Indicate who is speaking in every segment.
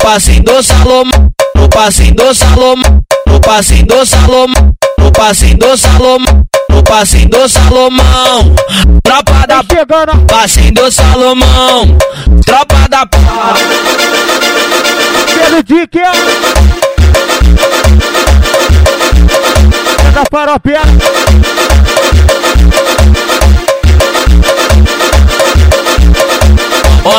Speaker 1: passinho do Salomão, no passinho do Salomão, no passinho do Salomão, no passinho do Salomão, no passinho do Salomão. Tropa da
Speaker 2: Tá chegando.
Speaker 1: passinho do Salomão, tropa da
Speaker 2: Pelo Dick. É da faropera.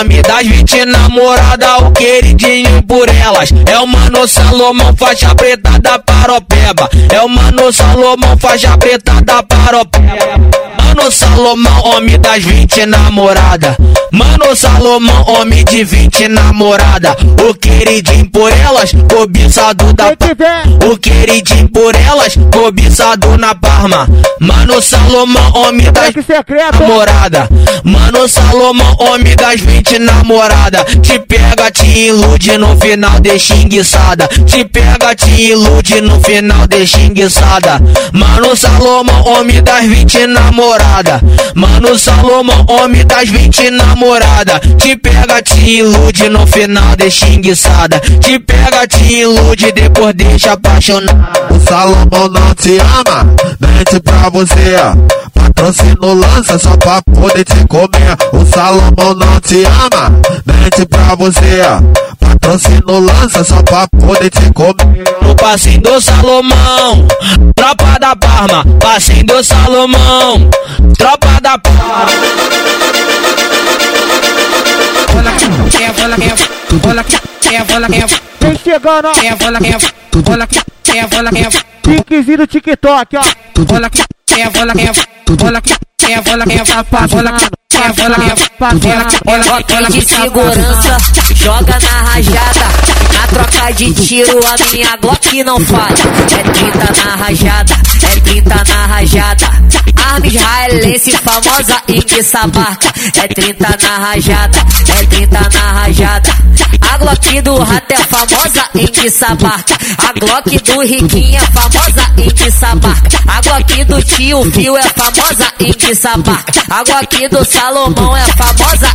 Speaker 1: Homem das 20 namorada, o queridinho por elas. É o Mano Salomão, faixa preta da paropeba. É o Mano Salomão, faixa preta da paropeba. Mano Salomão, homem das 20 namorada. Mano Salomão, homem de 20 namorada. O queridinho por elas, cobiçado da o queridinho por elas, cobiçado na Parma. Mano Salomão, homem das
Speaker 2: secreto.
Speaker 1: namorada. Mano Salomão, homem das 20 namorada. Te pega, te ilude, no final deixa enguiçada. Te pega, te ilude, no final deixa enguiçada. Mano Salomão, homem das 20 namorada. Mano Salomão, homem das 20 namorada. Te pega, te ilude, no final deixa enguiçada. Te pega, te ilude, depois deixa apaixonada.
Speaker 3: O Salomão não te ama, mente pra você. Patrocínio lança só pra poder te comer. O Salomão não te ama, mente pra você. Patrocínio lança só pra poder te comer.
Speaker 1: No passinho do Salomão, tropa da Parma, passinho do Salomão, tropa da Parma.
Speaker 4: bola que é bola que é bola que é bola que é
Speaker 2: Vem chegando, ó.
Speaker 4: é bola que é bola que é bola que é
Speaker 2: Piquezinho do TikTok, ó.
Speaker 4: bola que é bola que é bola que é bola que é bola que é
Speaker 5: Toque de segurança, joga na rajada. Na troca de tiro, a minha Glock não falha. É 30 na rajada, é 30 na rajada. Arma israelense famosa e que sabarca. É 30 na rajada, é 30 na rajada. A Glock do rato é famosa em que sabarca. A Glock do riquinho é famosa em que sabarca. A Glock do tio Fio é famosa em que sabarca. A Glock do Salomão é a famosa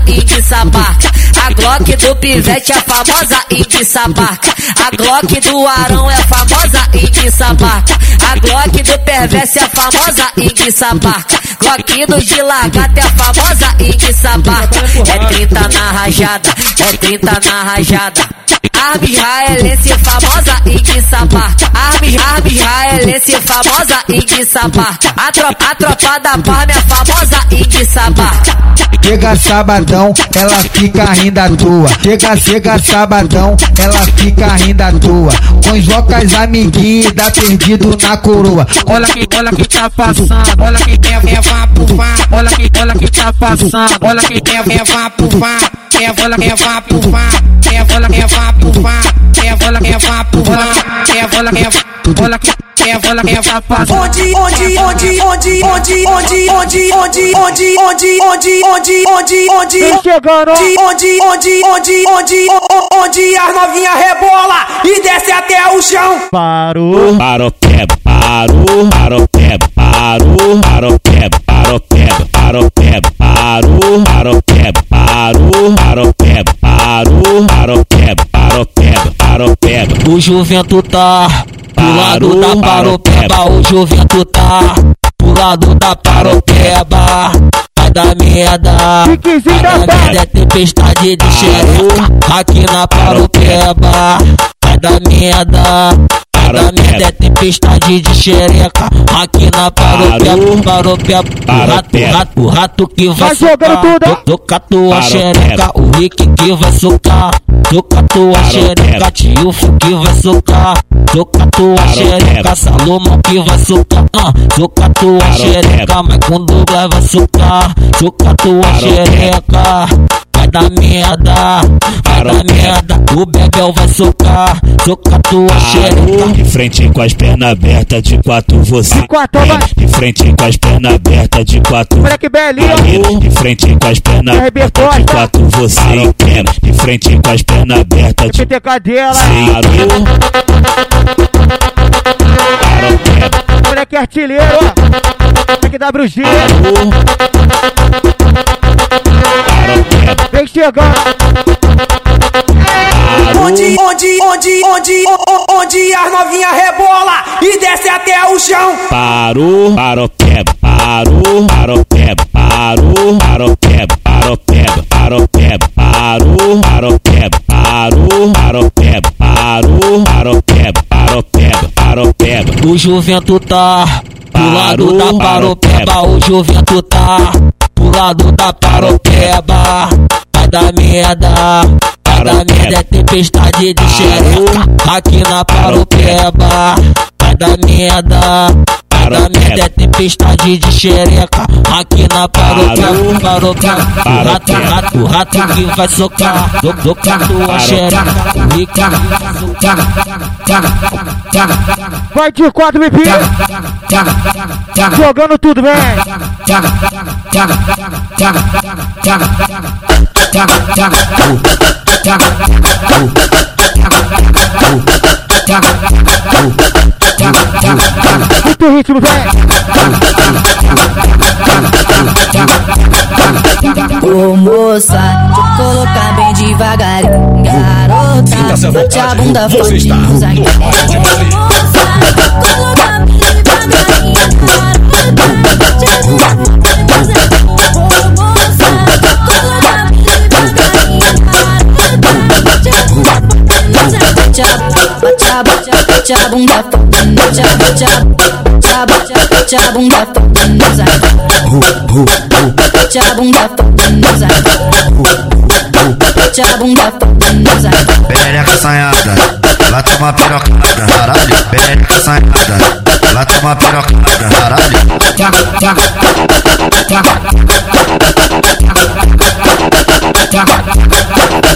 Speaker 5: sabarca, A Glock do Pivete é a famosa sabarca, A Glock do Arão é a famosa sabarca, A Glock do Perverso é a famosa sabarca, Glock do de Lagata é a famosa sabarca, É 30 na rajada, é 30 na rajada. Arma israelense famosa em que sabarca. Arma, arma israelense famosa em que sabarca. A tropa, a tropa da Parma é famosa em que sabarca.
Speaker 6: Chega sabadão, ela fica rindo à toa. Chega, chega sabadão, ela fica rindo à toa. Com os locais amiguinhos, dá perdido na coroa.
Speaker 4: Olha que, olha que tá passando, olha que quer é vapo vá, olha que, olha que tá passando, olha que quer é vapo vá, quer bola que é vapo vá, quer bola que é vapo vá, quer bola que é vapo vá, quer bola que é bola que quer bola que é vapo
Speaker 7: Onde, onde, onde, onde, onde, onde, onde, onde, onde, onde, onde, onde, onde, onde,
Speaker 2: Vem chegando,
Speaker 7: onde, onde, onde, onde, onde, as novinha rebola e desce até o chão.
Speaker 2: Parou.
Speaker 8: Paropeba, parou, paropeba, parou, paropeba, paropeba, paropeba, parou, paropeba, parou, paropeba, parou,
Speaker 1: O juvento tá pro lado da paropeba, o juvento tá pro lado da paropeba. Vai dar merda, vai dar merda, é tempestade de xereca aqui na paropeba. Vai dar merda, vai dar merda, é tempestade de xereca aqui na. Paropeba, o rato, rato, rato que vai socar. Toca tua xereca, o Rick que vai socar. Toca tua xereca, tio que vai socar. Toca tua xereca, Salomão que vai socar. Ah, toca tua xereca, mas quando vai vai socar. Toca tua xereca. Dar merda, vai dar merda. O Bebel vai socar. Toca tua xereca.
Speaker 8: Parou, de frente com as pernas abertas, de quatro você.
Speaker 2: De quatro, vai.
Speaker 8: De frente com as pernas abertas, de quatro
Speaker 2: Moleque belinho, ó.
Speaker 8: Menina, De frente com as pernas abertas, de quatro você empina. De frente com as pernas abertas, de
Speaker 2: PTK dela.
Speaker 8: Parou, paropeba,
Speaker 2: Moleque artilheiro, ó. Moleque WG.
Speaker 8: parou.
Speaker 2: Vem chegando.
Speaker 7: onde, onde, onde, onde, onde as novinha rebola e desce até o chão.
Speaker 8: Parou, parou, quebra, parou, parou, quebra, parou, parou, quebra, parou, quebra, parou, quebra, parou, parou, quebra, parou, parou, quebra, parou, parou, quebra, parou, quebra, parou, quebra.
Speaker 9: O Juvento tá pro lado
Speaker 8: Parou,
Speaker 9: da
Speaker 8: parou,
Speaker 9: paropeba. O Juvento tá lado da paropeba. Vai dar merda. Vai dar merda, é tempestade de xereca. Aqui na paropeba. Vai dar merda. Dar merda, é tempestade de xereca. Aqui na. Paropeba. O rato, rato, rato que vai socar. Do, socar tua xereca. O Rick vai socar.
Speaker 2: Vai de quatro, bebê. Jogando tudo, vem. Muito ritmo, vem.
Speaker 10: Ô moça, vou colocar bem devagarinho. Garota, bate a bunda forte nos aqui. Ô moça, vou colocar bem devagarinho. Garota, bate a bunda bate a bunda. Bate a, bate a, bate a bunda. Bate a, bunda aqui. Bate a bunda aqui. Bate a bunda forte nos aqui.
Speaker 11: Perereca assanhada, lá toma pirocada, caralho. Perereca assanhada, lá toma pirocada, caralho.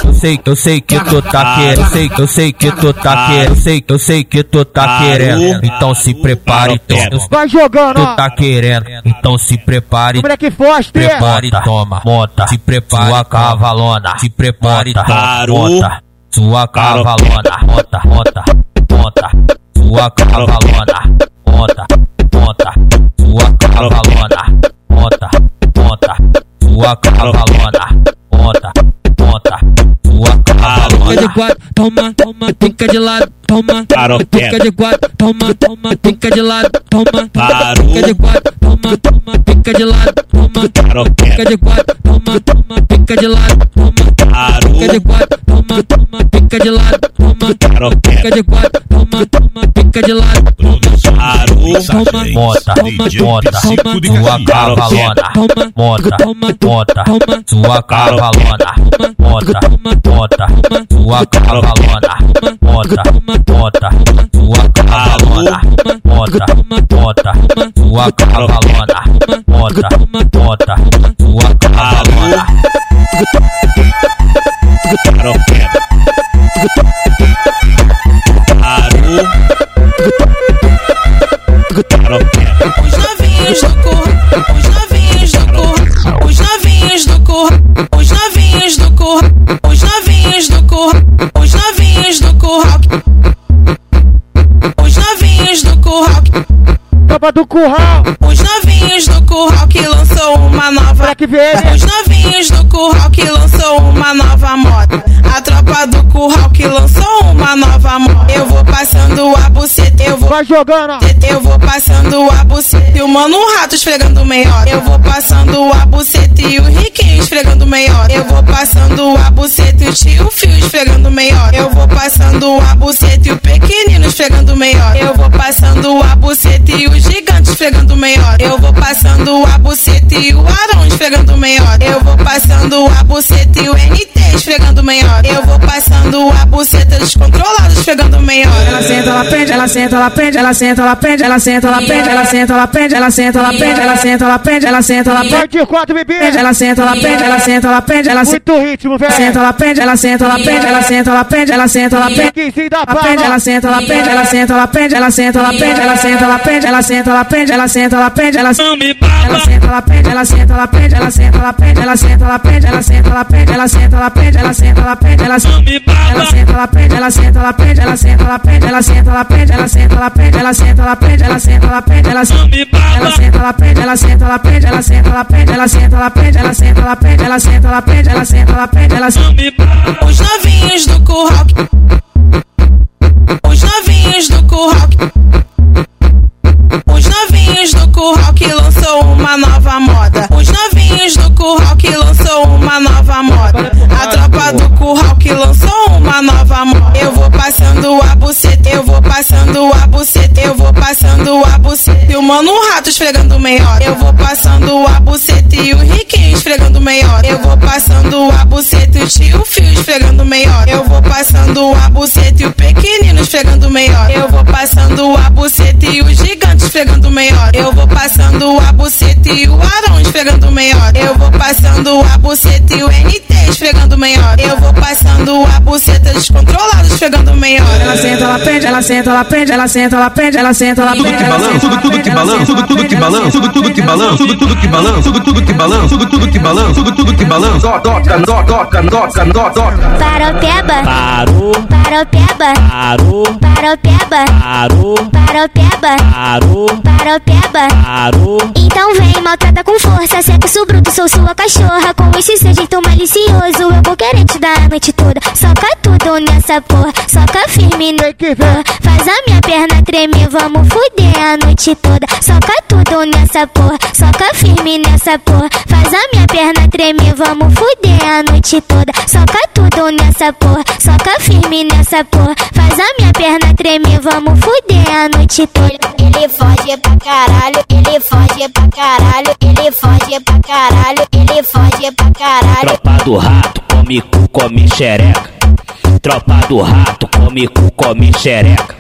Speaker 9: Eu sei, eu sei que tu tá querendo, eu sei, eu sei que tu tá querendo, eu sei, eu sei que tu tá querendo. Então se prepare, então, eu-
Speaker 2: Vai jogando,
Speaker 9: tu tá querendo. Então se prepare,
Speaker 2: Moleque forte.
Speaker 9: prepare, e toma, monta, se prepare, sua cavalona, se prepare, toma, monta, sua cavalona, monta, monta, monta, sua cavalona, monta, monta, sua cavalona, monta, monta, sua cavalona,
Speaker 12: Fica de quatro, toma, toma, fica de lado, toma. Fica de quatro, toma, toma, fica de lado, toma. Fica de quatro, toma, toma, fica de lado, toma. Fica de quatro, toma, toma, fica de lado, toma. Fica de quatro, toma, toma, fica de lado, toma. Fica de quatro, toma, toma, fica de lado, toma.
Speaker 8: Parou.
Speaker 12: Toma,
Speaker 9: Monta,
Speaker 12: toma, toma,
Speaker 9: sua cavalona,
Speaker 12: toma, toma, toma,
Speaker 9: sua cavalona, monta, monta, sua cavalona, monta, monta, sua cavalona, monta, monta, sua cavalona, monta, monta, sua cavalona.
Speaker 2: Curral.
Speaker 13: os novinhos do curral que lançou uma nova.
Speaker 2: Moleque velho.
Speaker 13: Os novinhos
Speaker 2: Vai jogando,
Speaker 13: eu vou passando a buceta e o mano rato esfregando meiota. Eu vou passando a buceta e o riquinho esfregando meiota. Eu vou passando a buceta e o tio fio esfregando meiota. Eu vou passando a buceta e o pequenino esfregando meiota. Eu vou passando a buceta e o gigante esfregando meiota. Eu vou passando a buceta e o arão esfregando meiota. Eu vou passando a buceta e o NT esfregando meiota. Eu vou passando a buceta descontrolada esfregando meiota. Ela senta, ela prende, ela senta, ela prende, ela senta, ela prende, ela senta, ela prende, ela senta, ela prende, ela senta, ela prende, ela senta, ela prende, ela senta, ela prende,
Speaker 2: quatro,
Speaker 13: ela senta, ela prende, ela senta, ela prende, ela senta,
Speaker 2: Muito ritmo, velho.
Speaker 13: senta, ela prende, ela senta, ela prende, ela senta, ela prende, ela senta, ela prende. Ela prende, ela senta, ela prende, ela senta, ela prende, ela senta, ela prende, ela senta, ela prende, ela senta, ela prende, ela senta, ela prende, ela senta.
Speaker 12: Não me
Speaker 13: Ela
Speaker 12: baba.
Speaker 13: senta, ela prende, ela senta, ela prende, ela senta, ela prende, ela senta, ela prende, ela senta, ela prende, ela senta, ela prende, ela senta, ela prende, ela senta.
Speaker 12: Não me
Speaker 13: Ela senta, ela prende, ela senta, ela prende, ela senta, senta, ela prende, ela senta, ela prende, ela senta, ela prende, ela senta, ela prende, ela senta, ela prende, ela senta, ela senta, ela prende, ela senta, ela prende, ela senta, ela prende, ela senta, ela prende, ela senta, ela prende, ela senta, ela prende, ela senta, ela prende, ela senta. Os novinhos do curral. Os novinhos do curral. Os novinhos do curral que lançou uma nova moda. Os novinhos do curral que lançou uma nova moda. A tropa do curral que lançou uma nova moda. Eu vou passando a buceta, eu vou passando a buceta, eu vou passando a buceta. E o mano rato esfregando meiota. Eu vou passando a buceta e o riquinho esfregando meiota. Eu vou passando a buceta e o tio fio esfregando meiota. Eu vou passando a buceta e o pequenino esfregando meiota. Eu vou passando a buceta e o gigante esfregando meiota. Eu vou passando a buceta e o arão esfregando meiota. Eu vou passando a buceta e o NT esfregando meiota. Eu vou passando a buceta descontrolada esfregando meiota. Ela senta, ela prende, ela senta, ela prende, ela senta, ela prende, ela senta, ela prende.
Speaker 14: Tudo que balança, tudo tudo que balança, tudo tudo que balança, tudo tudo que balança, tudo tudo que balança, tudo tudo que balança, tudo tudo que balança. Toca, toca, toca, toca, toca.
Speaker 15: Paropeba,
Speaker 8: Parou,
Speaker 15: paropeba,
Speaker 8: parou,
Speaker 15: paropeba,
Speaker 8: parou,
Speaker 15: paropeba,
Speaker 8: parou,
Speaker 15: paropeba.
Speaker 8: parou.
Speaker 15: Então vem, maltrata com força, sexo bruto, sou sua cachorra. Com esse seu jeito malicioso, eu vou querer te dar a noite toda. Soca tudo nessa porra, soca firme no porra. Faz a minha perna tremer, vamos fuder a noite toda. Soca tudo nessa porra, soca firme nessa porra. Faz a minha perna tremer, vamos fuder a noite toda. Soca tudo nessa porra, soca firme nessa porra. Faz a minha perna tremer, vamos fuder a noite toda. Ele foge pra caralho, ele foge pra caralho, ele foge pra caralho, ele foge pra caralho.
Speaker 8: Tropa do rato, come cu, come xereca. Tropa do rato, come cu, come xereca.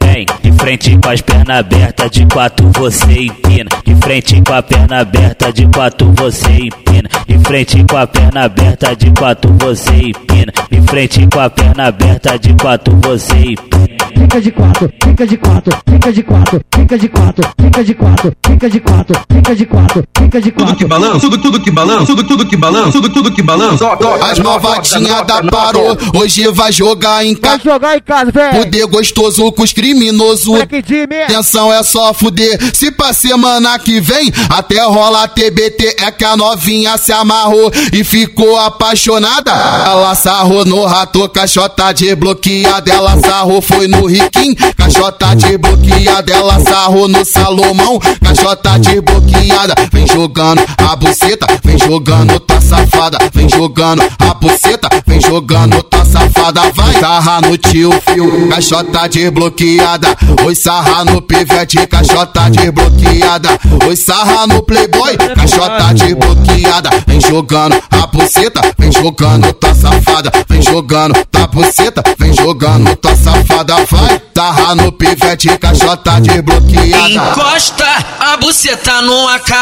Speaker 8: Vem, de frente com as pernas abertas, de quatro você empina. De frente com a perna aberta, de quatro você empina. De frente com a perna aberta, de quatro você empina. De frente com a perna aberta, de quatro você empina.
Speaker 12: Fica de quatro, fica de quatro, fica de quatro, fica de quatro, fica de quatro, fica de quatro, fica de quatro, fica de
Speaker 14: Tudo que
Speaker 12: quatro.
Speaker 14: balança, tudo tudo que balança, tudo tudo que balança, tudo tudo que balança.
Speaker 16: As malvadinhas da parou, hoje vai jogar em
Speaker 12: Vai
Speaker 16: casa.
Speaker 12: jogar em casa, velho.
Speaker 16: Fuder gostoso com os criminosos. Atenção é só fuder. Se pra semana que vem até rola TBT, é que a novinha se amarrou e ficou apaixonada. Ela sarrou no rato, caixota desbloqueada. Ela sarrou, foi no riquim, caixota desbloqueada. Ela sarrou no Salomão, caixota desbloqueada. Vem jogando a buceta, vem jogando tá safada. Vem jogando a buceta, vem jogando tá safada. Vai sarrar no tio fio, caixota desbloqueada. Oi, sarra no pivete, caixota desbloqueada. Oi, sarra no playboy, caixota desbloqueada. Vem jogando a buceta, vem jogando tá safada. Vem jogando tá buceta, vem jogando tá safada. Vai sarra no pivete, caixota desbloqueada.
Speaker 17: Encosta a buceta no AK.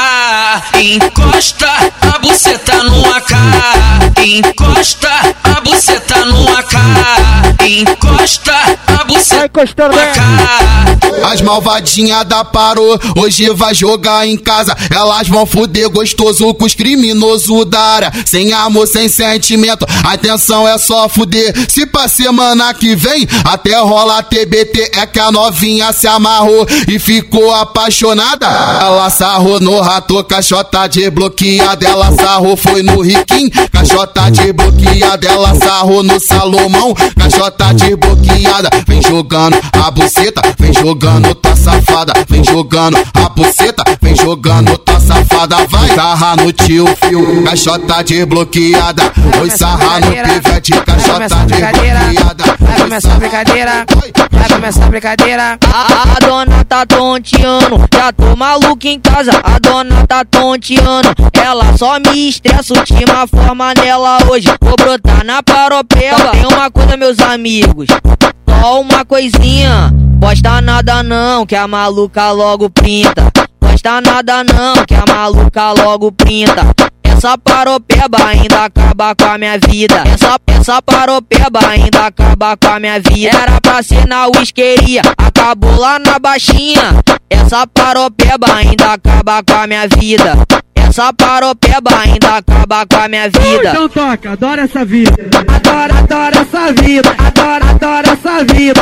Speaker 17: Encosta a buceta no AK. Encosta a buceta no AK. Encosta a
Speaker 12: Vai
Speaker 17: buceta no
Speaker 12: velho.
Speaker 17: AK.
Speaker 16: As malvadinhas da parou, hoje vai jogar em casa. Elas vão fuder gostoso com os criminosos da área. Sem amor, sem sentimento, atenção é só fuder. Se pra semana que vem até rola TBT, é que a novinha se amarrou e ficou apaixonada. Ela sarrou no rato, caixota desbloqueada. Ela sarrou, foi no riquim, caixota desbloqueada. Ela sarrou no Salomão, caixota desbloqueada. Vem jogando a buceta, vem jogando tá safada. Vem jogando a buceta, vem jogando tá safada. Vai sarrar no tio fio, caixota desbloqueada. Oi, sarrar no pivete, caixota desbloqueada.
Speaker 13: Vai começar a brincadeira, vai começar a brincadeira.
Speaker 1: A, a dona tá tonteando, já tô maluco em casa. A dona tá tonteando, ela só me estressa. Última forma nela hoje, vou brotar na paropeba. Tem uma coisa, meus amigos, só uma coisinha. Posta nada não, que a maluca logo printa. Posta nada não, que a maluca logo printa. Essa paropeba ainda acaba com a minha vida. Essa, essa paropeba ainda acaba com a minha vida. Era pra ser na whiskeria, acabou lá na baixinha. Essa paropeba ainda acaba com a minha vida. Essa paropeba ainda acaba com a minha vida.
Speaker 12: Então toca, adora essa vida. Adora, adora essa vida. Adora, adora essa vida.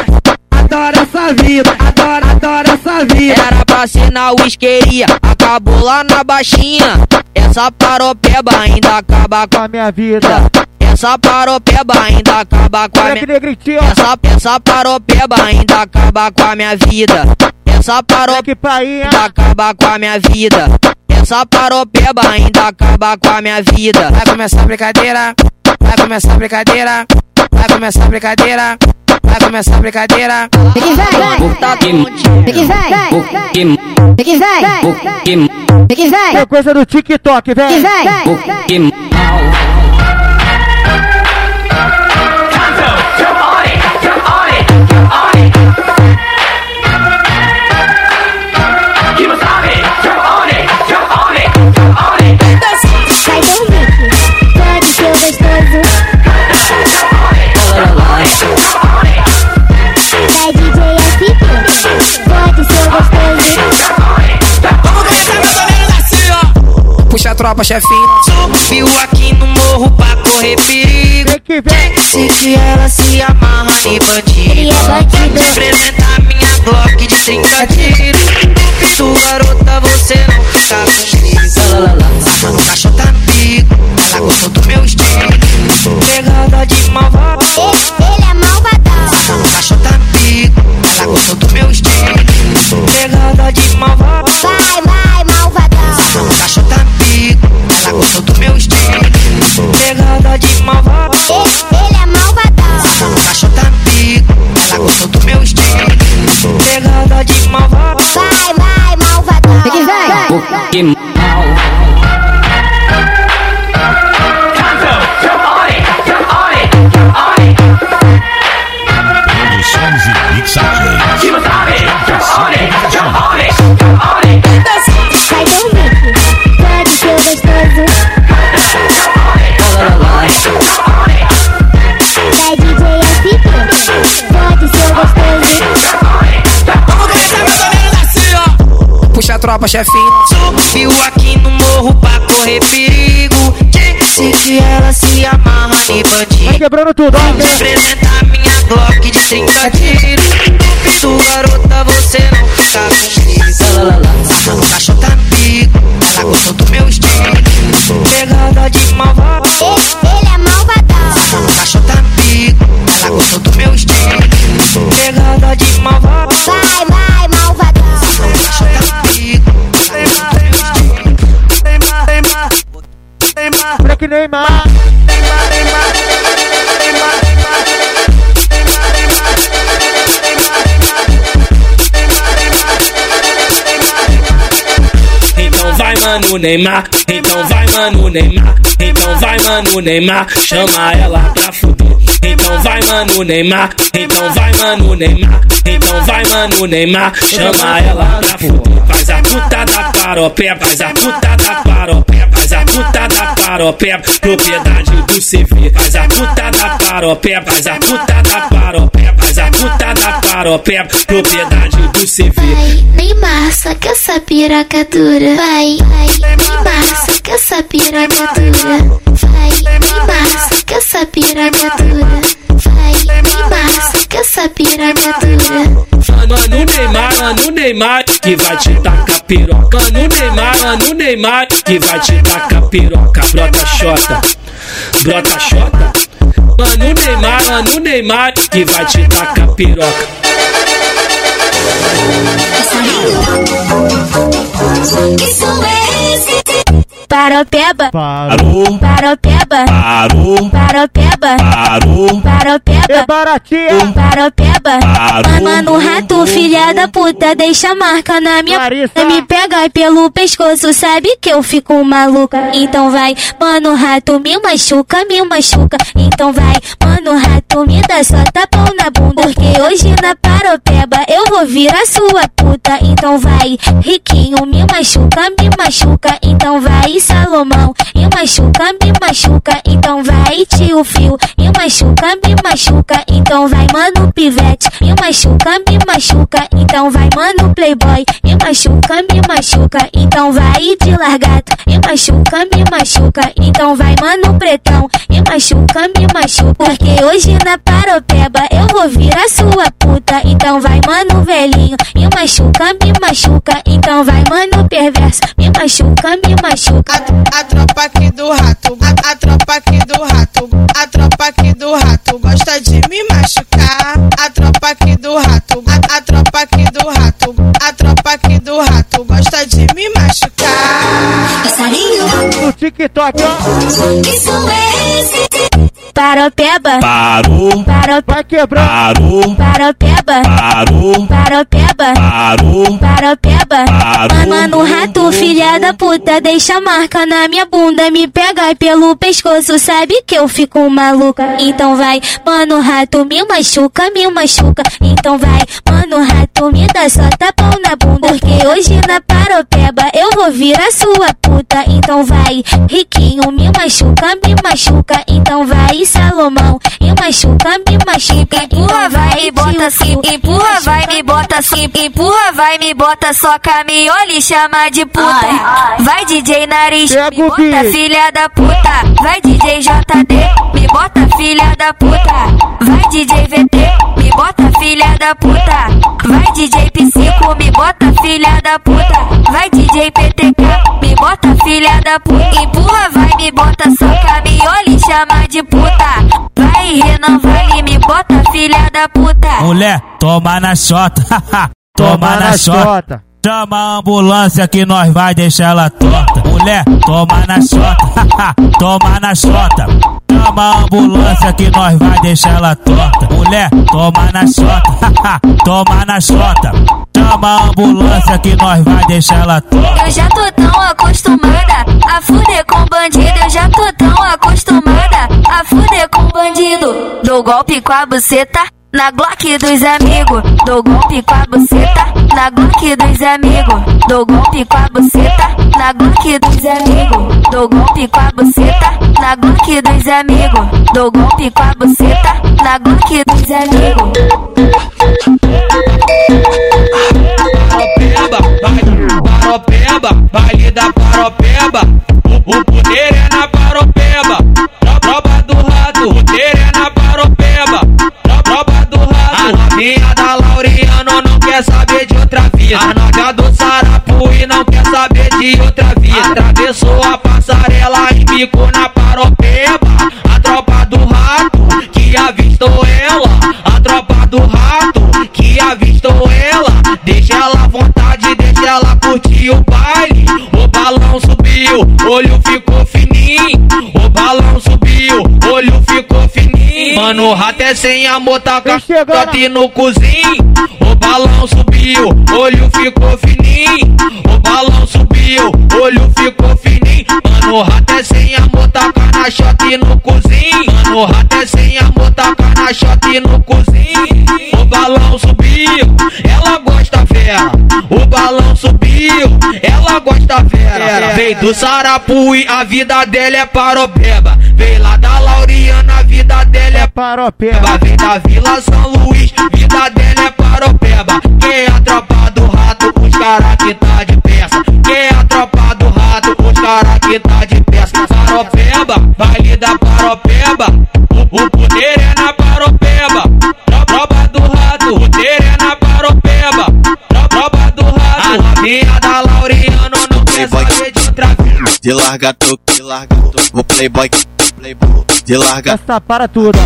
Speaker 2: minha vida.
Speaker 1: Era pra ser na whiskeria, acabou lá na baixinha. Essa paropeba ainda acaba com a
Speaker 2: minha vida.
Speaker 1: Essa paropeba ainda acaba com a minha
Speaker 2: negritinho.
Speaker 1: Essa, essa paropeba ainda acaba com a minha vida. Essa paropeba ainda acaba com a minha vida. Essa paropeba ainda acaba com a minha vida.
Speaker 4: Vai começar a brincadeira, vai começar a brincadeira, vai começar a brincadeira, vai começar a brincadeira.
Speaker 15: Fique vai, fique vai, fique vai, fique vai,
Speaker 2: É coisa do TikTok,
Speaker 15: fique
Speaker 2: velho.
Speaker 15: vai.
Speaker 4: Tropa, chefinho.
Speaker 1: Subiu aqui no morro pra correr perigo. Se que ela se amarra em bandido. Apresentar minha Glock de 30 tiros. Tu garota, você não fica comigo. Sarra no tá bico. Ela gostou do meu estilo. Pegada de malvado.
Speaker 18: Ele é malvadão.
Speaker 1: Cachorro tá bico. Ela gostou do meu estilo. Pegada de malvado.
Speaker 18: Vai, vai, malvadão.
Speaker 1: Cachorro tá bico. Ela gostou do meu estilo. Pegada de malvado.
Speaker 18: Ele é malvadão.
Speaker 1: No bico. Ela gostou do meu estilo.
Speaker 4: Tropa, chefinho.
Speaker 1: Subiu aqui no morro pra correr perigo. Se que ela se amarra em bandido.
Speaker 2: Quebrando tudo, ó.
Speaker 1: Apresentar minha Glock de 30 tiros. Tu garota,
Speaker 2: Neymar.
Speaker 19: Então vai, mano, Neymar. Então vai, mano, Neymar. Então vai, mano, Neymar. Chama ela pra fuder. Então vai, mano, Neymar. Então vai, mano, Neymar. Então vai, mano, Neymar. Chama ela pra fuder. Faz a puta da paropé. Faz a puta da paropé. Faz a puta paropé. Propriedade do CV. Faz a puta da paropé. Faz a puta da paropé. Faz a puta da paropé. Propriedade do CV.
Speaker 18: Vai, Neymar, saca essa piroca dura. Vai, Neymar, saca essa piroca dura. Vai, Neymar, saca essa piroca dura. Vai, Neymar, saca essa piroca dura.
Speaker 19: Mano Neymar, mano Neymar, que vai te tacar piroca. Mano Neymar, mano Neymar, que vai te tacar piroca. Brota xota, brota xota. Mano Neymar, mano Neymar, que vai te tacar piroca.
Speaker 18: É esse?
Speaker 15: Paropeba,
Speaker 8: Parou,
Speaker 15: paropeba,
Speaker 8: parou,
Speaker 15: paropeba,
Speaker 8: parou.
Speaker 15: paropeba.
Speaker 2: É baratinha.
Speaker 15: Paropeba,
Speaker 8: Parou.
Speaker 15: mano rato, filha da puta, deixa marca na minha
Speaker 2: Larissa.
Speaker 15: Me pega pelo pescoço, sabe que eu fico maluca. Então vai, mano rato, me machuca, me machuca. Então vai, mano rato, me dá só tapão na bunda. Porque hoje na paropeba eu vou virar sua puta. Então vai, riquinho, me machuca, me machuca. Então vai, Salomão, me machuca, me machuca. Então vai, tio Fio, me machuca, me machuca. Então vai, mano pivete, me machuca, me machuca. Então vai, mano playboy, me machuca, me machuca. Então vai, de largato, me machuca, me machuca. Então vai, mano pretão, me machuca, me machuca. Porque hoje na paropeba eu vou virar sua puta. Então vai, mano, velhinho, me machuca, me machuca. Então vai, mano, perverso, me machuca, me machuca.
Speaker 13: A, a tropa aqui do rato, a, a tropa aqui do rato, a tropa aqui do rato gosta de me machucar. A tropa aqui do rato, a, a tropa aqui do rato, a tropa aqui do rato gosta de me machucar.
Speaker 20: Passarinho,
Speaker 2: No TikTok, ó.
Speaker 20: isso é esse.
Speaker 15: Paropeba,
Speaker 8: Parou,
Speaker 15: paropeba,
Speaker 2: Vai quebrar.
Speaker 8: parou,
Speaker 15: paropeba,
Speaker 8: parou,
Speaker 15: paropeba.
Speaker 8: parou,
Speaker 15: Paropeba,
Speaker 8: Parou.
Speaker 15: mano, rato, filha da puta, deixa marca na minha bunda, me pega pelo pescoço, sabe que eu fico maluca. Então vai, mano, rato, me machuca, me machuca. Então vai, mano, rato, me dá só tapão na bunda, porque hoje na paropeba eu vou virar sua puta. Então vai, riquinho, me machuca, me machuca. Então vai, Salomão, me machuca, me machuca.
Speaker 21: Empurra, vai, me bota assim. Empurra, vai, me bota assim. Empurra, vai, me bota só caminhola e chama de puta. Vai, DJ Nariz, me bota filha da puta. Vai, DJ JD, me bota filha da puta. Vai, DJ VT, me bota filha da puta. Vai, DJ Psico, me bota filha da puta. Vai, DJ PTK, bota filha da puta. Empurra, vai, me bota só caminhola e chama de puta. Vai, Renan, vai, me bota filha da puta.
Speaker 8: Mulher, toma na chota, toma na chota. Chama a ambulância que nós vai deixar ela torta. Mulher, toma na chota, toma na chota. Chama a ambulância que nós vai deixar ela torta. Mulher, toma na chota, toma na chota. Chama a ambulância que nós vai deixar ela.
Speaker 21: Eu já tô tão acostumada a fuder com bandido. Eu já tô tão acostumada a fuder com bandido. Dou golpe com a buceta. Na Glock dos amigos, dou golpe com a buceta. Na Glock dos amigos, dou golpe com a buceta. Na Glock dos amigos, dou golpe com a buceta. Na Glock dos amigos, dou golpe com a buceta. Na Glock dos amigos.
Speaker 1: Vida. A novinha do Sarapu e não quer saber de outra vida. Atravessou a passarela e ficou na paropeba. A tropa do rato que avistou ela. A tropa do rato que avistou ela. Deixa ela à vontade, deixa ela curtir o baile. O balão subiu, olho ficou fininho. O balão subiu, olho ficou fininho. Mano, o rato é sem amor, tá com a no cozinho. O balão subiu, olho ficou fininho. O balão subiu, olho ficou fininho. Mano, o rato é sem amor, tá com a shot no cozinho. Mano, o rato é sem amor, tá com a shot no cozinho. O balão subiu, ela gosta fera. O balão subiu, ela gosta fera. Vem do Sarapuí, a vida dela é paropeba. Vem lá da Lauriana, a vida dela é
Speaker 2: paropeba.
Speaker 1: Vem da Vila São Luís, vida dela é paropeba. Quem é a tropa do rato, os cara que tá de peça. Quem é a tropa do rato, os cara que tá de peça. Paropeba, baile da paropeba. O, o poder é na paropeba. De
Speaker 3: larga toque, de larga toque. O playboy, playboy. De larga
Speaker 2: Essa para tudo.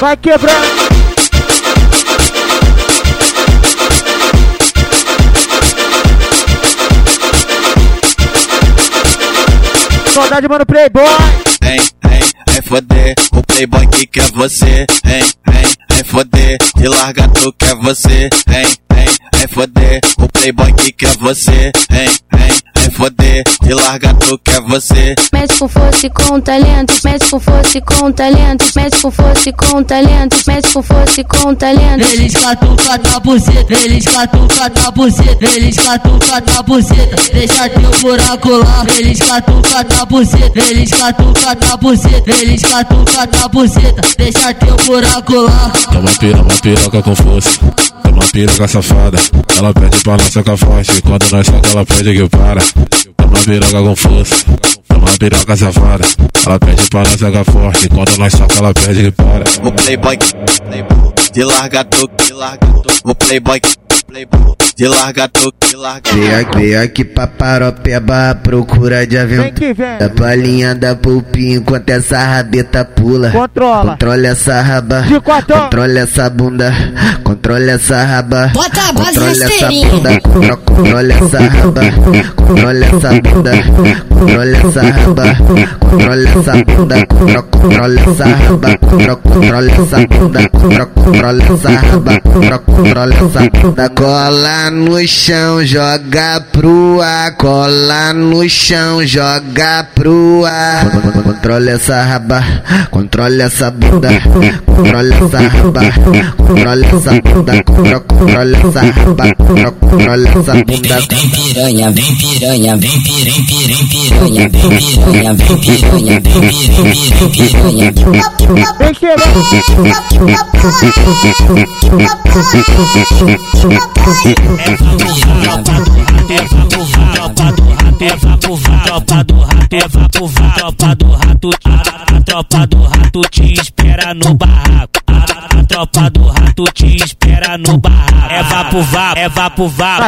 Speaker 2: Vai quebrar. Saudade, mano, Playboy.
Speaker 3: Vem, vem, vem foder. O playboy que quer você. Vem, vem, vem foder. De larga tu quer você. Vem, vem, vem foder. O playboy que quer você. Vem, vem foder. De larga tu quer você.
Speaker 22: Mete com força e com talento, mete com força e com talento, mete com força e com talento, mete com força e com talento.
Speaker 23: Eles catucam na buceta, eles catucam na buceta, eles catucam na buceta, deixa teu buraco lá. Eles catucam na buceta, eles catucam na buceta, eles catucam na buceta, deixa teu buraco lá.
Speaker 6: É uma pira, uma piroca com força. É uma piroca safada. Ela pede pra nós socar forte. Quando nós soca, ela pede que para.
Speaker 24: Toma piroca com força. Toma piroca safada. Ela pede para nós jogar forte. Quando nós soca, ela pede que para.
Speaker 25: O playboy, playboy de larga toque, de larga toque. O playboy, playboy de larga toque, de larga
Speaker 26: Vem aqui, vem aqui pra paropeba à procura de aventura. Da palhinha da pulpinha enquanto essa rabeta pula.
Speaker 2: Controla.
Speaker 26: Controla essa raba. Controla essa bunda. Controla essa raba.
Speaker 15: Bota a base
Speaker 26: Controla essa bunda. Contro- Controla essa raba. Controla essa bunda. Controla essa raba. Controla essa bunda. Contro- Controla essa raba. Contro- Controla essa bunda. Contro- Controla essa raba. Contro- Controla essa bunda. Cola no chão, joga pro ar. Cola no chão, joga pro ar. Controla essa raba. Controla essa bunda. Controla essa raba. Controla essa bunda. Contro- Controla essa raba. Contro- Controla essa bunda.
Speaker 27: Vem piranha, vem piranha, vem piranha, vem piranha, vem piranha, vem piranha, vem piranha, vem piranha.
Speaker 2: Vem
Speaker 8: Tropa do rato, tropa do rato, tropa do rato, a tropa do rato te espera no barraco. A tropa do rato te espera no barraco. É vapo vapo, é vapo vapo.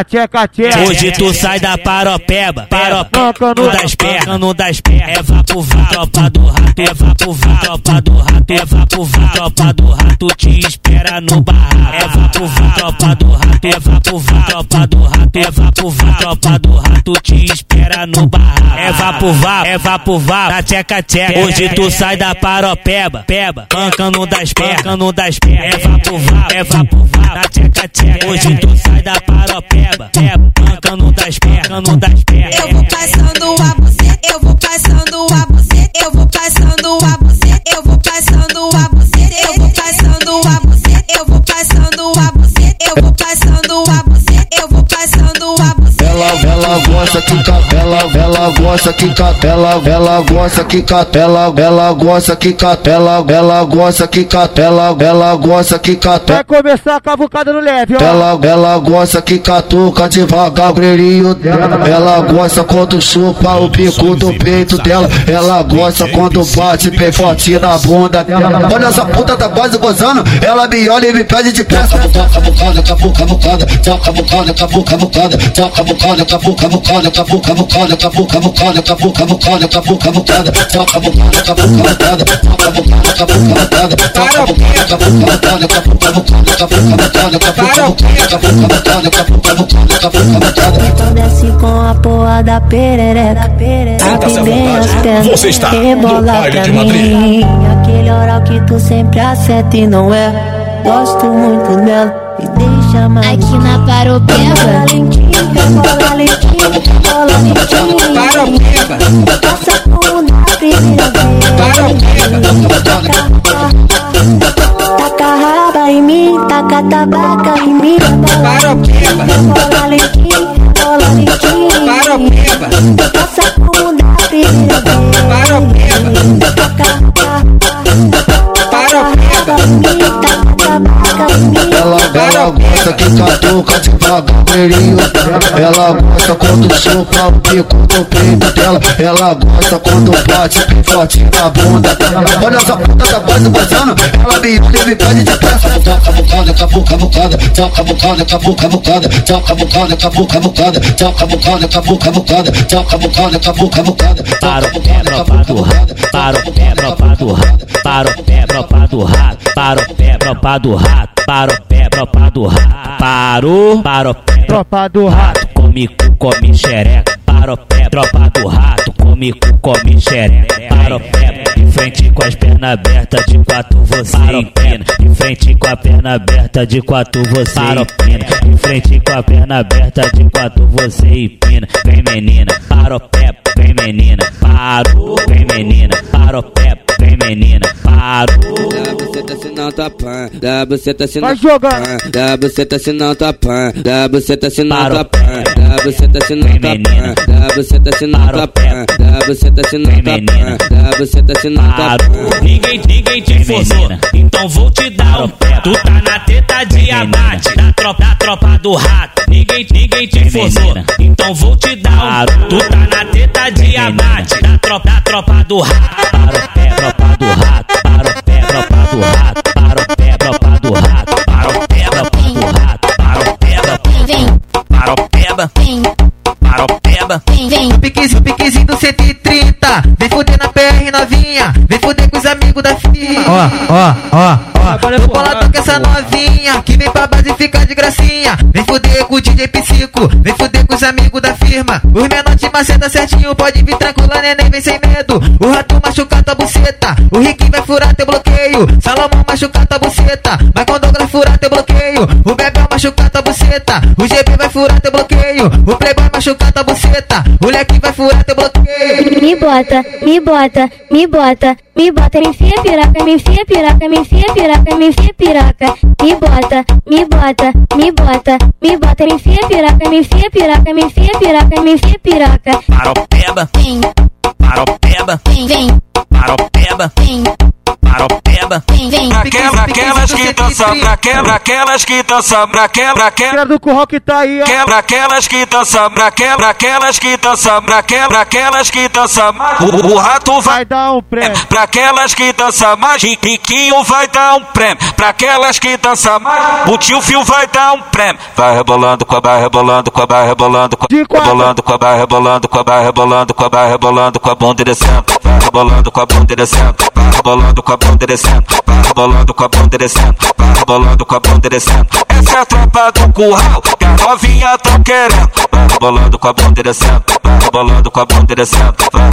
Speaker 8: Hoje tu sai da paropeba, paropeba no das pernas, no das pernas. É vapo vapo, tropa do rato, é vapo vapo, tropa do rato, é vapo vapo, tropa do rato te espera no barraco. É vapo vapo, tropa do rato, é vapo vapo, tropa do rato, é vapo vapo, tropa do rato te espera no barraco. É vapo vapo, é vapo vapo, na tcheca tcheca. Hoje tu sai da paropeba, peba, mancando das pernas, mancando das pernas. É vapo vapo, é vapo vapo, na tcheca tcheca. Hoje tu sai da paropeba, peba, mancando das pernas, mancando das pernas.
Speaker 13: Eu vou passando a você, eu vou passando a você, eu vou passando a você,
Speaker 6: Ela, ela gosta que capela, ela gosta que capela, ela gosta que capela, ela gosta que capela, ela gosta que capela, ela gosta que capela.
Speaker 2: Vai começar a cavucada no leve, ó.
Speaker 6: Ela, ela gosta que catuca devagar o grelhinho dela. Ela gosta quando chupa o bico do peito dela. Ela gosta quando bate bem forte na bunda dela. Olha essa puta tá quase gozando. Ela me olha e me pede de peça. Toca bocada, cavuca bocada, toca bocada, cavuca bocada, toca bocada, cavuca bocada, cavuca bocada, cavuca bocada, cavuca bocada, cavuca bocada, toca bocada, cavuca bocada, toca bocada, cavuca bocada, toca bocada, cavuca bocada, cavuca bocada, cavuca bocada, cavuca bocada, cavuca bocada, cavuca bocada, cavuca bocada.
Speaker 15: Então desce com a porra da perereca. Abre bem as pernas,
Speaker 28: Você está
Speaker 15: rebola pra mim. Aquele oral que tu sempre acerta e não é. Gosto muito dela. Me deixa mais.
Speaker 18: Aqui na
Speaker 15: lentinho.
Speaker 4: Paropeba.
Speaker 15: Passa por na primeira vez. Taca a raba em mim, taca tabaca em mim.
Speaker 4: Paropeba.
Speaker 15: Rebola lentinho, rebola lentinho.
Speaker 4: Paropeba.
Speaker 15: Passa por na primeira vez.
Speaker 4: Paropeba.
Speaker 15: Taca em mim, taca tabaca em mim.
Speaker 6: Ela, ela gosta que catuca devagar o grelhinho dela. Ela gosta quando chupa o bico do peito dela. Ela gosta quando bate bem forte na bunda dela. Olha essa puta tá quase gozando. Ela me olha e me pede de peça. Toca bocada, cavuca bocada, toca bocada, cavuca bocada, toca bocada, cavuca bocada, toca bocada, cavuca bocada, toca bocada, cavuca bocada.
Speaker 8: Para o pé, tropa do rato, para o pé, tropa do rato, para o pé, tropa do rato, para o pé, tropa do rato, para o pé, tropa do rato, parou, para o pé,
Speaker 2: tropa do rato,
Speaker 8: come cu, come xereca, para o pé, tropa do rato, come cu, come xereca, para o pé, de frente com as pernas abertas, de quatro você empina, de frente com a perna aberta, de quatro você empina, de frente com a perna aberta, de quatro você empina, vem menina, para o pé, vem menina, parou, vem menina, para o pé, vem menina, parou.
Speaker 4: Dá buceta se não tá pan, dá buceta se não
Speaker 2: Vai jogar.
Speaker 4: dá buceta se não tá pan, dá buceta se não
Speaker 8: Para
Speaker 4: tá pan, dá buceta se não tá pan, dá buceta se não
Speaker 8: Para
Speaker 4: tá
Speaker 8: o pé.
Speaker 4: pan, dá buceta se não tá
Speaker 8: menina.
Speaker 4: pan, dá buceta se não tá
Speaker 8: Parou.
Speaker 4: pan.
Speaker 8: Ninguém, ninguém te forçou, então vou te dar um pé. Tu tá na teta de abate, da tropa, da tropa do rato. Ninguém, ninguém te forçou, então vou te dar um pé. Tu tá na
Speaker 19: teta de abate da tropa, da tropa do rato. Para o pé, tropa do rato. Para o pé, tropa do rato. Para o pé, tropa do rato. Para o pé, tropa do rato. Para o pé,
Speaker 5: Vem,
Speaker 19: Para o peba.
Speaker 5: vem,
Speaker 19: Para o peba.
Speaker 5: vem, vem.
Speaker 1: Piquezinho, piquezinho do 130. Vem fuder na PR novinha. Vem fuder com os amigos da firma. Ó, ó, ó, ó. Tô bolado com essa novinha. Que vem pra base e fica de gracinha. Vem fuder com o DJ Psico. Vem fuder com os amigos da firma. Os menores te maceta certinho. Pode vir tranquilo, neném, vem sem medo. O rato machucar tua buceta. O Rick vai furar teu bloqueio. Salomão machucar tua buceta. Vai com Douglas furar teu bloqueio. O Bebel machucar tua buceta. O GB vai furar teu bloqueio. O Playboy machucar tua buceta. O Leque vai furar teu bloqueio.
Speaker 18: Me bota, me bota, me bota, me bota, me enfia piroca, me enfia piroca, me enfia piroca, me enfia piroca. Me bota, me bota, me bota, me bota, me enfia piroca, me enfia piroca, me enfia piroca, me enfia piroca.
Speaker 19: Para o peba.
Speaker 5: Vem,
Speaker 19: Para o peba.
Speaker 5: vem, vem,
Speaker 19: Para o peba.
Speaker 5: vem, vem.
Speaker 19: Pra aquela- aquelas que dançam, pra pra aquelas que dançam, pra aquela- pra aquela-
Speaker 2: do curral que tá aí, ó.
Speaker 19: Que- Pra aquelas que dançam, pra pra aquelas que dançam, pra pra aquelas que dançam, o, o rato vai
Speaker 2: dar um prêmio.
Speaker 19: Pra aquelas que dançam mais, Riquinho vai dar um prêmio. Pra aquelas que dançam mais, o tio Fio vai dar um prêmio. Vai rebolando com a barra, rebolando com a barra, rebolando com a rebolando com a barra, rebolando com a barra, rebolando com a barra, rebolando com a bunda descendo. Vai rebolando com a bunda descendo. Vai rebolando com a bunda e descendo. Com a bunda descendo. Vai rebolando com a bunda descendo. Essa é a tropa do curral que a novinha tão querendo. Vai rebolando com a bunda descendo. Vai rebolando com a bunda descendo. Vai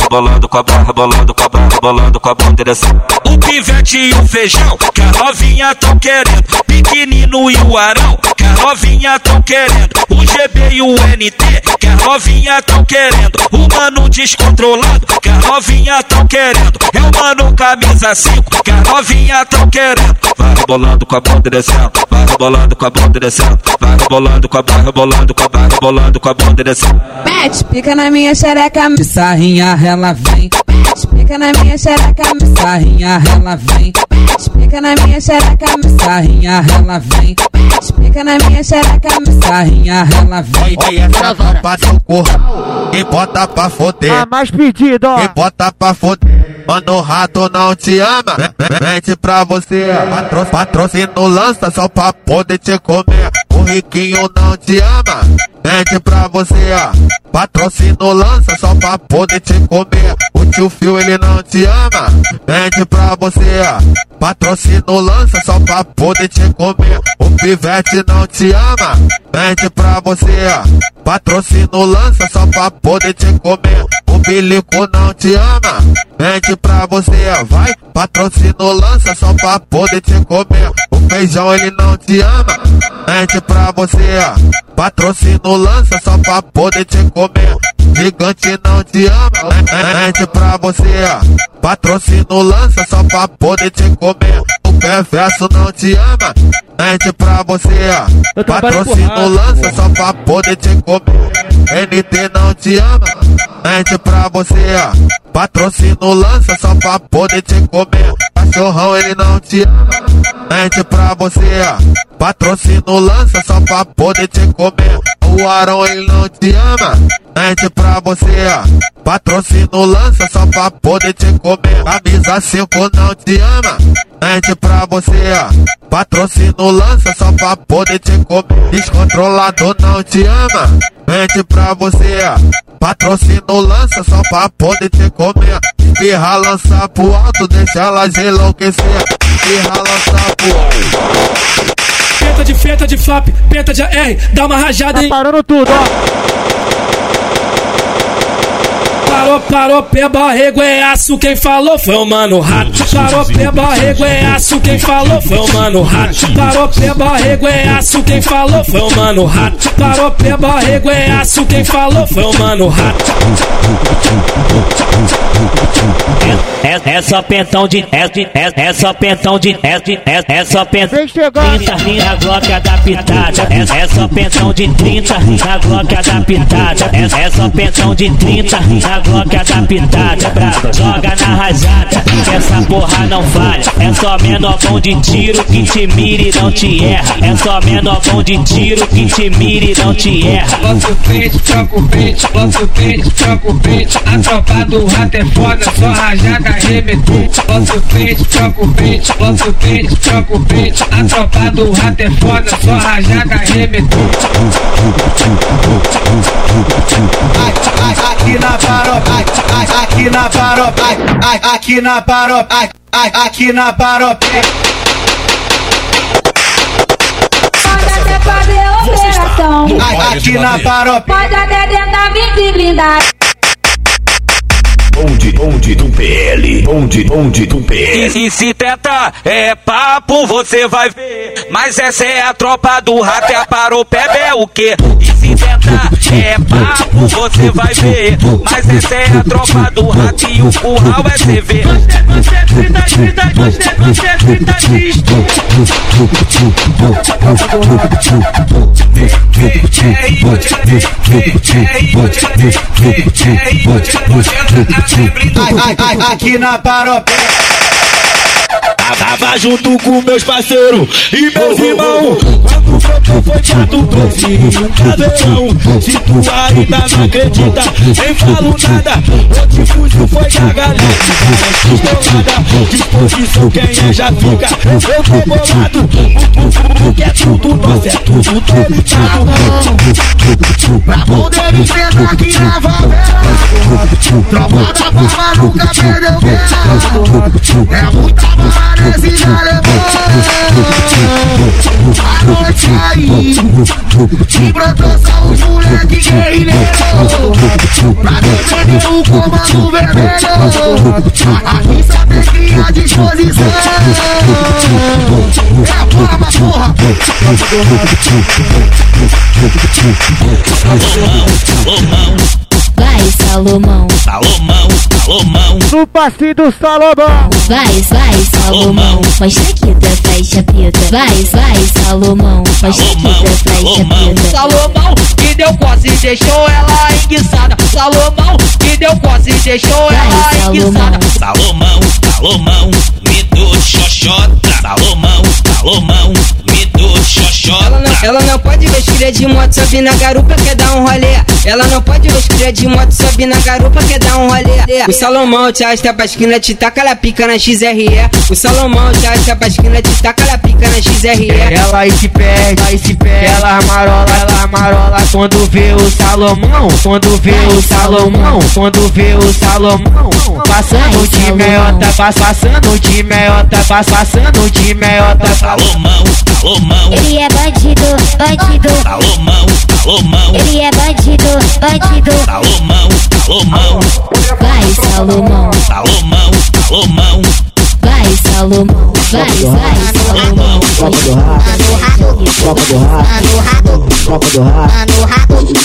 Speaker 19: com a barra, rebolando com a barra, rebolando com a bunda descendo. O pivete e o feijão que a novinha tão querendo. Pequenino e o arão a novinha tão querendo. O GB e o NT que a novinha tão querendo. O mano descontrolado que a novinha tão querendo. É o mano camisa 5 que a novinha tão querendo. Vai rebolando com a bunda descendo. Vai rebolando com a bunda descendo. Vai rebolando com a barra, rebolando com a barra, rebolando com a bunda descendo.
Speaker 13: Mete, pica na minha xereca, de sarrinha ela vem. Mete, pica na minha xereca, sarrinha ela vem. Mete, pica na minha xereca, sarrinha ela vem. Mete, pica na minha xereca, sarrinha ela vem.
Speaker 3: Olha essa tropa do curral e bota pra foder.
Speaker 2: A mais pedida, ó.
Speaker 3: E bota pra foder. Mano, o rato não te ama. Mente pra você. Patro, patrocínio lança só pra poder te comer. O riquinho não te ama. Mente pra você. Patrocínio lança só pra poder te comer. O tio Fio ele não te ama. Mente pra você. Patrocínio lança só pra poder te comer. O pivete não te ama. Mente pra você. Patrocínio lança só pra poder te comer. O bilico não te ama. Mente pra você, vai. Patrocínio lança só pra poder te comer. O feijão ele não te ama. Mente pra você. Patrocínio lança só pra poder te comer. Gigante não te ama. Mente pra você. Patrocínio lança só pra poder te comer. O perverso não te ama. Mente pra você. Patrocínio lança só pra poder te comer. NT não te ama. Mente pra você. Patrocínio lança só pra poder te comer. Cachorrão ele não te ama. Mente pra você. Patrocínio lança só pra poder te comer. O Arão ele não te ama. Mente pra você. Patrocínio lança só pra poder te comer. Camisa 5 não te ama. Mente pra você. Patrocínio lança só pra poder te comer. Descontrolado não te ama. Mente pra você. Patrocínio lança só pra poder te comer. Espirra lança pro alto, deixa elas enlouquecer. Espirra lança pro alto.
Speaker 19: Penta de feta de FAP, penta de AR, dá uma rajada
Speaker 2: Tá
Speaker 19: em.
Speaker 2: parando tudo, ó.
Speaker 19: Parou, parou, pé barrego é aço, quem falou foi o mano rato. Parou, pé barrego é aço, quem falou foi o mano rato. Parou, pé barrego é aço, quem falou foi o mano rato. Parou, pé barrego é aço, quem falou foi o mano rato. É, é só pentão de é, de- é, é só pentão de é, de- é, é só pentão.
Speaker 2: Chegando.
Speaker 19: 30 na Glock adaptada. É, é só pentão de 30 na Glock adaptada. É, é só pentão de 30 na
Speaker 8: Glock adaptada, brava, joga na rajada. Essa porra não falha, é só menor bom de tiro que te mira e não te erra. É só menor bom de tiro que te mira e não te erra.
Speaker 4: Bota o peito, troca o peito, bota o peito, troca o peito. A tropa do rato é foda, só rajada arrebentou. Bota o peito, troca o peito, bota o peito, troca o peito. A tropa do rato é foda, só rajada arrebentou.
Speaker 28: Aqui na aqui na paropa, aqui na paropa, aqui na paropa.
Speaker 29: Pode até fazer operação.
Speaker 28: Aqui na paropa.
Speaker 29: Pode até tentar vir de blindagem.
Speaker 30: Bonde, bonde do PL, bonde, bonde do PL.
Speaker 28: E, e se tenta é papo, você vai ver. Mas essa é a tropa do rato, é a paropeba é o quê? E tenta é papo, você vai ver. Mas essa é a tropa do rato e o curral é TV. Você, você grita, Aqui na paropé Tava junto com meus parceiros e meus irmãos. Quando o broto foi chato, trouxe um caveirão Se tu ainda não acredita, nem falo nada Hoje fujo foi da galera Estourada, disposição quem é já fica Eu tô bolado, o que é tudo nosso, é tudo dominado
Speaker 6: Pra poder enfrentar aqui na favela Tropa da barba nunca perdeu guerra É muita A noite aí E brotou só os moleque guerrilheiro Pra defender o comando vermelho Aqui sabe que a disposição É a palma porra
Speaker 31: Vai, Salomão.
Speaker 28: Salomão, Salomão.
Speaker 32: No passe do Salomão.
Speaker 31: Vai, vai, Salomão. Mostra aqui tua faixa preta. Vai, vai, Salomão. Mostra aqui tua faixa preta.
Speaker 28: Salomão que deu quase e deixou ela enguiçada. Salomão que deu quase e deixou ela enguiçada. Salomão, Salomão, me dou xoxota. Salomão, Salomão, dou xoxota.
Speaker 4: Ela não, ela não pode ver cria de moto, sobe na garupa, quer dar um rolê. Ela não pode ver cria de moto, sobe na garupa, quer dar um rolê. O Salomão te arrasta pra esquina, te taca ela pica na XRE. O Salomão te arrasta pra esquina, te taca ela pica na XRE.
Speaker 28: Ela aí se perde, aí se perde. Ela marola, ela marola quando vê o Salomão. Quando vê o Salomão, quando vê o Salomão. Passando de meiota, pass- passando de meiota, pass- passando de meiota. Salomão,
Speaker 15: Ele é bandido, bandido.
Speaker 28: Salomão, Salomão.
Speaker 15: Ele é bandido, bandido.
Speaker 28: Salomão, Salomão.
Speaker 31: Vai, Salomão.
Speaker 28: Salomão, Salomão.
Speaker 31: Vai, Salomão. Vai, vai, Salomão.
Speaker 32: Tropa do rato. Tropa do rato.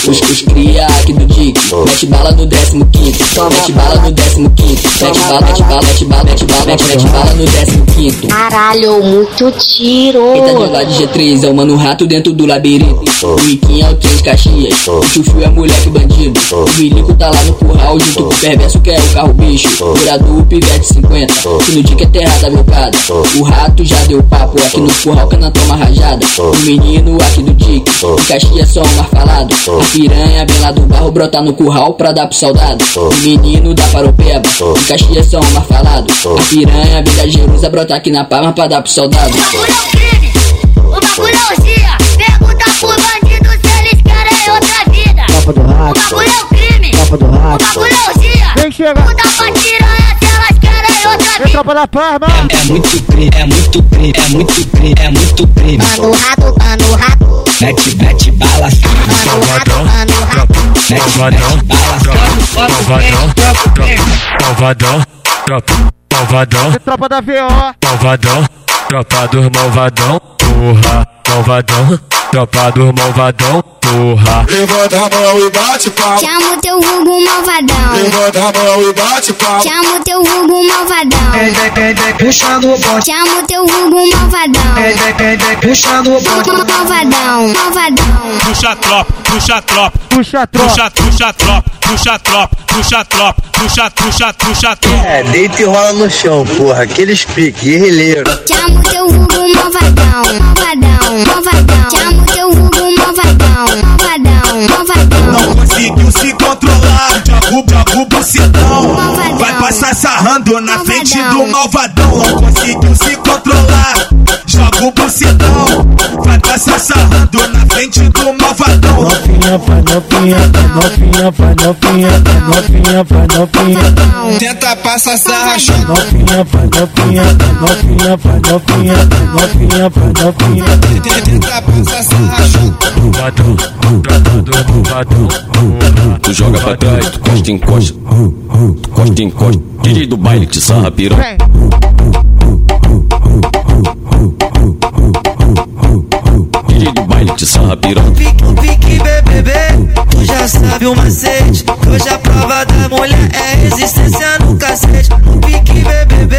Speaker 27: Os, os cria aqui do Dick, mete bala no décimo quinto, mete bala no décimo quinto, mete bala, mete bala, mete bala, mete bala, mete, mete bala no décimo quinto.
Speaker 15: Caralho, muito tiro.
Speaker 27: Tá de andar de G3 é o mano rato dentro do labirinto. O Iquinho é o Três Caxias, o Chuchu é moleque bandido. O Milico tá lá no curral junto com o perverso que é o carro bicho. Curador, pivete 50, que no Dick é terra blocada. O rato já deu papo aqui no curral não toma rajada. O menino aqui do Dick, o Caxias só um mar falado. A piranha vem lá do barro brotar no curral pra dar pro soldado. O menino da paropeba, o Caxias só um mar falado. A piranha vem da Jerusa brotar aqui na palma pra dar pro soldado.
Speaker 32: Tropa da Parma.
Speaker 33: É muito crime, é muito crime, é muito crime, é muito crime.
Speaker 15: Mano rato, mano rato.
Speaker 33: Mete, mete bala,
Speaker 15: Mano rato, mano rato.
Speaker 33: mete, mete bala.
Speaker 2: Malvadão, tropa, malvadão,
Speaker 32: Vem tropa da VO.
Speaker 2: malvadão, tropa dos malvadão, porra, malvadão,
Speaker 34: Tropa do malvadão, porra.
Speaker 35: Levanta a mão e bate palma.
Speaker 18: Chama o teu vulgo malvadão.
Speaker 35: Levanta a mão e bate palma.
Speaker 18: Chama o teu vulgo malvadão.
Speaker 12: Puxando o bonde.
Speaker 18: Chama o teu vulgo malvadão.
Speaker 12: Puxando o bonde.
Speaker 18: Malvadão, malvadão.
Speaker 19: Puxa a tropa, puxa a tropa,
Speaker 12: Puxa a
Speaker 19: puxa, puxa a tropa, puxa a tropa, puxa tropa, puxa, puxa, puxa tropa.
Speaker 36: É, deita e rola no chão, porra. Aqueles piques, guerrilheiro.
Speaker 18: Chama o teu vulgo malvadão. Malvadão, malvadão. Chama o teu vulgo malvadão. Malvadão, malvadão.
Speaker 6: Não conseguiu se controlar, joga, joga o bucetão. Vai passar sarrando na frente do malvadão. Não conseguiu se controlar, joga o bucetão. Passar sarrando na frente do malvadão.
Speaker 12: Novinha, vai novinha, novinha, vai novinha, novinha, vai novinha.
Speaker 6: Tenta passar sarra.
Speaker 12: Novinha, vai novinha, novinha, vai novinha, novinha, vai novinha.
Speaker 6: Tenta passar sarra.
Speaker 37: Tu joga pra trás, tu costa, encosta. Tu costa, encosta. DJ do baile te sarra piranha. DJ do baile te sarra piranha.
Speaker 10: Pique BBB, tu já sabe o macete. Hoje a prova da mulher é resistência no cacete. Pique BBB,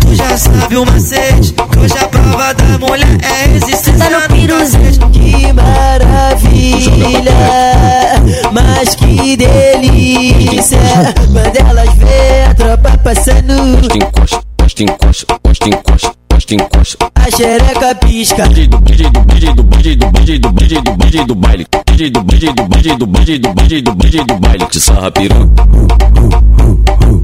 Speaker 10: tu já sabe o macete. Hoje a prova da mulher é resistência no cacete. Que maravilha, mas que delícia. Quando elas vê a tropa passando,
Speaker 37: Costa, encosta, costa, encosta, costa, encosta.
Speaker 10: a xereca pisca.
Speaker 37: DJ do DJ do DJ do DJ do DJ do DJ do DJ do baile. DJ do DJ do DJ do DJ do DJ do DJ do baile te sarra piranha.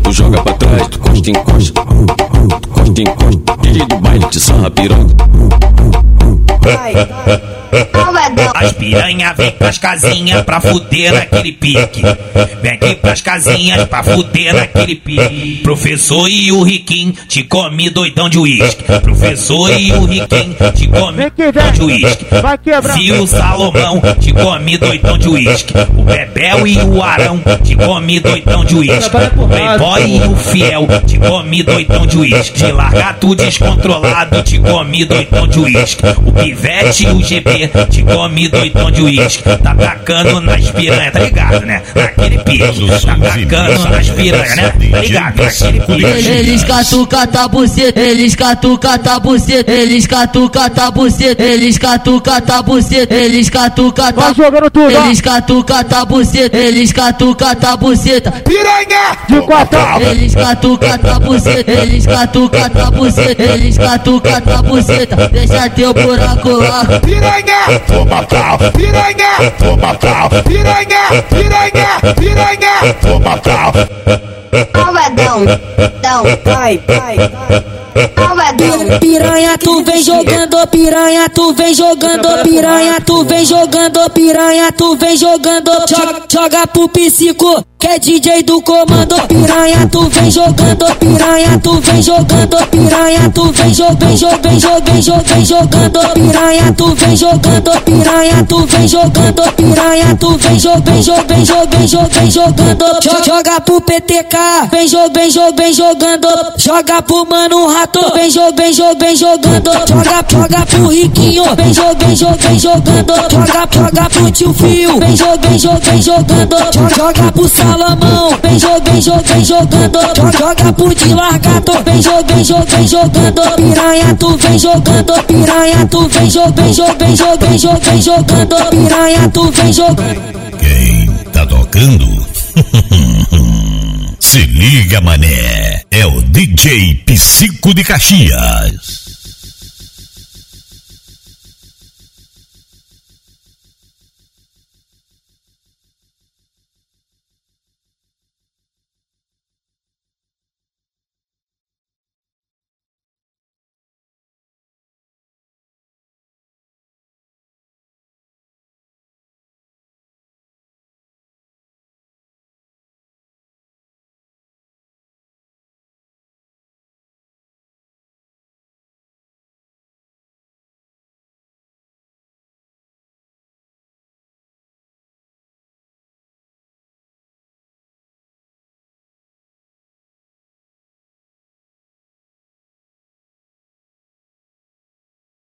Speaker 37: Tu joga pra trás, tu costa, encosta. Tu costa, encosta. DJ do baile te sarra piranha.
Speaker 31: As piranha vem pras casinhas pra fuder naquele pique. Vem aqui pras casinhas pra fuder naquele pique. Professor e o Riquinho te come doidão de uísque. Professor e o Riquinho te come doidão de uísque.
Speaker 12: Vai quebrar.
Speaker 31: E o Salomão te come doidão de uísque. O Bebel e o Arão te come doidão de uísque. O Playboy e o Fiel te come doidão de uísque. De largato descontrolado te come doidão de uísque. O Pivete e o GB te come doidão de uísque. Tá tacando nas piranha, tá ligado, né? Naquele pique. Tá tacando nas piranha, né? Tá ligado? Naquele pique.
Speaker 38: Eles catuca tá buceta, eles catuca tá buceta, eles catuca tá buceta, eles catuca tá buceta, eles catuca tá
Speaker 12: jogando tudo.
Speaker 38: Eles catuca tá buceta, eles catuca tá buceta.
Speaker 6: Piranha!
Speaker 12: De quatro.
Speaker 38: Eles catuca tá buceta, eles catuca tá buceta, eles catuca tá buceta. Deixa teu buraco lá.
Speaker 6: Piranha! Toma pau! Piranha! Toma pau! Piranha! Piranha! Piranha! Toma pau!
Speaker 18: Malvadão. Dão.
Speaker 10: Vai, vai.
Speaker 18: Malvadão.
Speaker 38: Piranha, tu vem jogando, piranha, tu vem jogando, piranha, tu vem jogando, piranha, tu vem jogando, joga, joga pro psico, que é DJ do comando, piranha, tu vem jogando, piranha, tu vem jogando, piranha, tu vem jogando, vem jogando, vem jogando, piranha, tu vem jogando, piranha, tu vem jogando, piranha, tu vem jogando, vem jogando, vem jogando, joga, pro PTK, vem jogando, vem jogando, joga pro mano rato, vem jogando, vem jogando, joga, joga pro riquinho, vem jogando, vem jogando, joga, joga pro tio fio, vem jogando, vem jogando, joga pro Salomão, vem jogando, vem jogando, vem jogando, joga, pro de largato, vem jogando, vem jogando, vem jogando, piranha, tu vem jogando, piranha, tu vem jogando, vem jogando, vem jogando, vem jogando, vem jogando, piranha, tu vem jogando.
Speaker 30: Quem tá tocando? Se liga, mané. É o DJ Psico de Caxias.